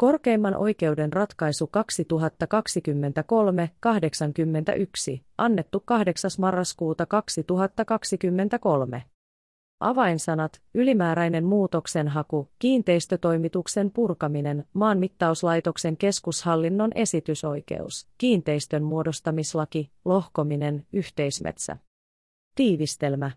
Korkeimman oikeuden ratkaisu 2023-81, annettu 8. marraskuuta 2023. Avainsanat, ylimääräinen muutoksenhaku, kiinteistötoimituksen purkaminen, maanmittauslaitoksen keskushallinnon esitysoikeus, kiinteistön muodostamislaki, lohkominen, yhteismetsä. Tiivistelmä.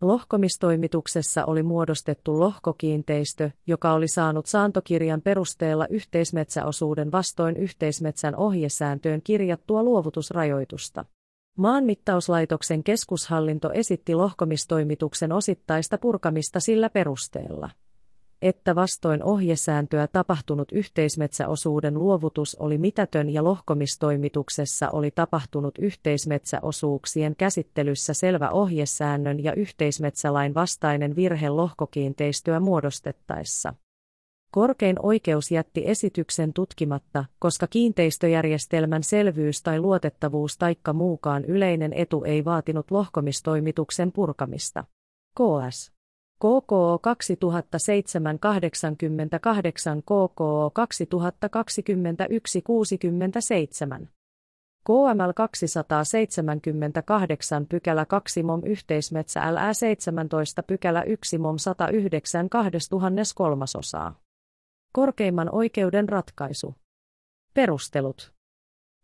Lohkomistoimituksessa oli muodostettu lohkokiinteistö, joka oli saanut saantokirjan perusteella yhteismetsäosuuden vastoin yhteismetsän ohjesääntöön kirjattua luovutusrajoitusta. Maanmittauslaitoksen keskushallinto esitti lohkomistoimituksen osittaista purkamista sillä perusteella että vastoin ohjesääntöä tapahtunut yhteismetsäosuuden luovutus oli mitätön ja lohkomistoimituksessa oli tapahtunut yhteismetsäosuuksien käsittelyssä selvä ohjesäännön ja yhteismetsälain vastainen virhe lohkokiinteistöä muodostettaessa. Korkein oikeus jätti esityksen tutkimatta, koska kiinteistöjärjestelmän selvyys tai luotettavuus taikka muukaan yleinen etu ei vaatinut lohkomistoimituksen purkamista. KS KKO 2007-88 KKO 2021-67. KML 278 pykälä 2 mom yhteismetsä LA 17 pykälä 1 mom 109 2003 osaa. Korkeimman oikeuden ratkaisu. Perustelut.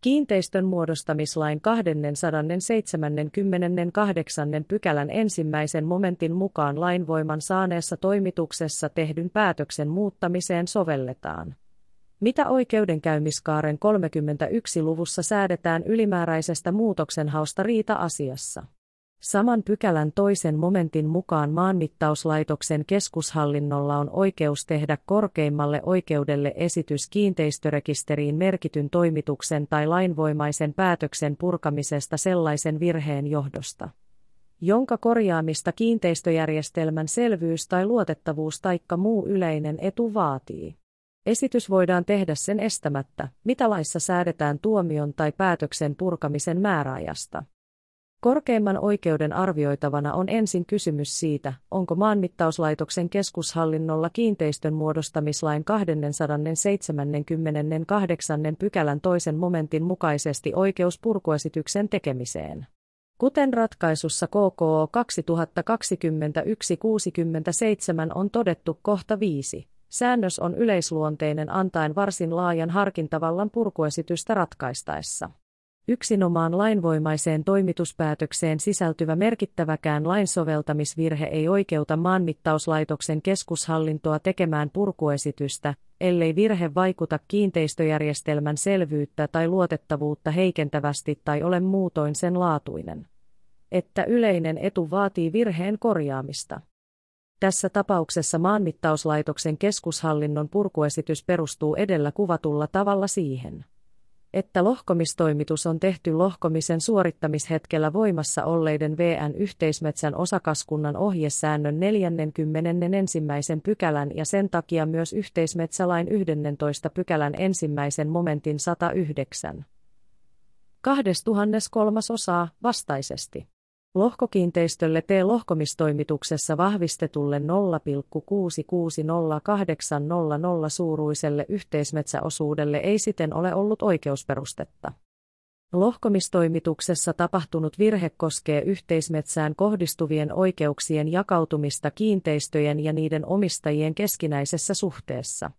Kiinteistön muodostamislain 278. pykälän ensimmäisen momentin mukaan lainvoiman saaneessa toimituksessa tehdyn päätöksen muuttamiseen sovelletaan. Mitä oikeudenkäymiskaaren 31 luvussa säädetään ylimääräisestä muutoksenhausta riita-asiassa? Saman pykälän toisen momentin mukaan maanmittauslaitoksen keskushallinnolla on oikeus tehdä korkeimmalle oikeudelle esitys kiinteistörekisteriin merkityn toimituksen tai lainvoimaisen päätöksen purkamisesta sellaisen virheen johdosta, jonka korjaamista kiinteistöjärjestelmän selvyys tai luotettavuus taikka muu yleinen etu vaatii. Esitys voidaan tehdä sen estämättä, mitä laissa säädetään tuomion tai päätöksen purkamisen määräajasta. Korkeimman oikeuden arvioitavana on ensin kysymys siitä, onko maanmittauslaitoksen keskushallinnolla kiinteistön muodostamislain 278. pykälän toisen momentin mukaisesti oikeus purkuesityksen tekemiseen. Kuten ratkaisussa KKO 2021-67 on todettu kohta 5, säännös on yleisluonteinen antaen varsin laajan harkintavallan purkuesitystä ratkaistaessa. Yksinomaan lainvoimaiseen toimituspäätökseen sisältyvä merkittäväkään lainsoveltamisvirhe ei oikeuta maanmittauslaitoksen keskushallintoa tekemään purkuesitystä, ellei virhe vaikuta kiinteistöjärjestelmän selvyyttä tai luotettavuutta heikentävästi tai ole muutoin sen laatuinen. Että yleinen etu vaatii virheen korjaamista. Tässä tapauksessa maanmittauslaitoksen keskushallinnon purkuesitys perustuu edellä kuvatulla tavalla siihen että lohkomistoimitus on tehty lohkomisen suorittamishetkellä voimassa olleiden VN yhteismetsän osakaskunnan ohjesäännön 41. pykälän ja sen takia myös yhteismetsälain 11. pykälän ensimmäisen momentin 109. 2003 osaa vastaisesti. Lohkokiinteistölle T-lohkomistoimituksessa vahvistetulle 0,660800 suuruiselle yhteismetsäosuudelle ei siten ole ollut oikeusperustetta. Lohkomistoimituksessa tapahtunut virhe koskee yhteismetsään kohdistuvien oikeuksien jakautumista kiinteistöjen ja niiden omistajien keskinäisessä suhteessa.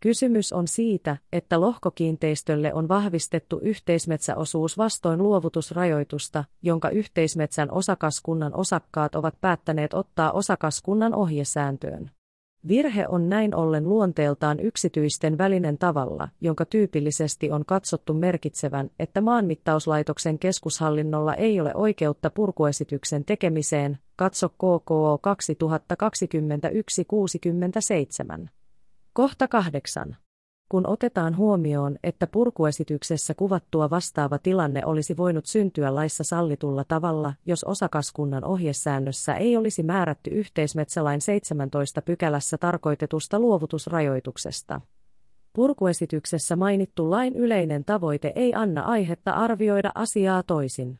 Kysymys on siitä, että lohkokiinteistölle on vahvistettu yhteismetsäosuus vastoin luovutusrajoitusta, jonka yhteismetsän osakaskunnan osakkaat ovat päättäneet ottaa osakaskunnan ohjesääntöön. Virhe on näin ollen luonteeltaan yksityisten välinen tavalla, jonka tyypillisesti on katsottu merkitsevän, että maanmittauslaitoksen keskushallinnolla ei ole oikeutta purkuesityksen tekemiseen, katso KKO 2021-67. Kohta kahdeksan. Kun otetaan huomioon, että purkuesityksessä kuvattua vastaava tilanne olisi voinut syntyä laissa sallitulla tavalla, jos osakaskunnan ohjesäännössä ei olisi määrätty yhteismetsälain 17 pykälässä tarkoitetusta luovutusrajoituksesta. Purkuesityksessä mainittu lain yleinen tavoite ei anna aihetta arvioida asiaa toisin.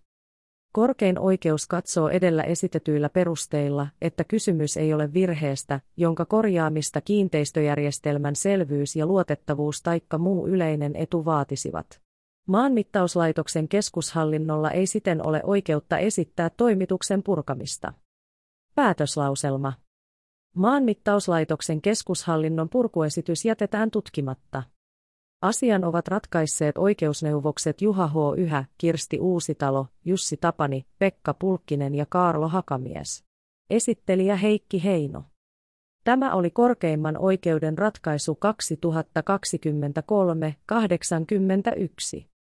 Korkein oikeus katsoo edellä esitetyillä perusteilla, että kysymys ei ole virheestä, jonka korjaamista kiinteistöjärjestelmän selvyys ja luotettavuus taikka muu yleinen etu vaatisivat. Maanmittauslaitoksen keskushallinnolla ei siten ole oikeutta esittää toimituksen purkamista. Päätöslauselma. Maanmittauslaitoksen keskushallinnon purkuesitys jätetään tutkimatta. Asian ovat ratkaisseet oikeusneuvokset Juha H. Yhä, Kirsti Uusitalo, Jussi Tapani, Pekka Pulkkinen ja Kaarlo Hakamies. Esittelijä Heikki Heino. Tämä oli korkeimman oikeuden ratkaisu 2023-81.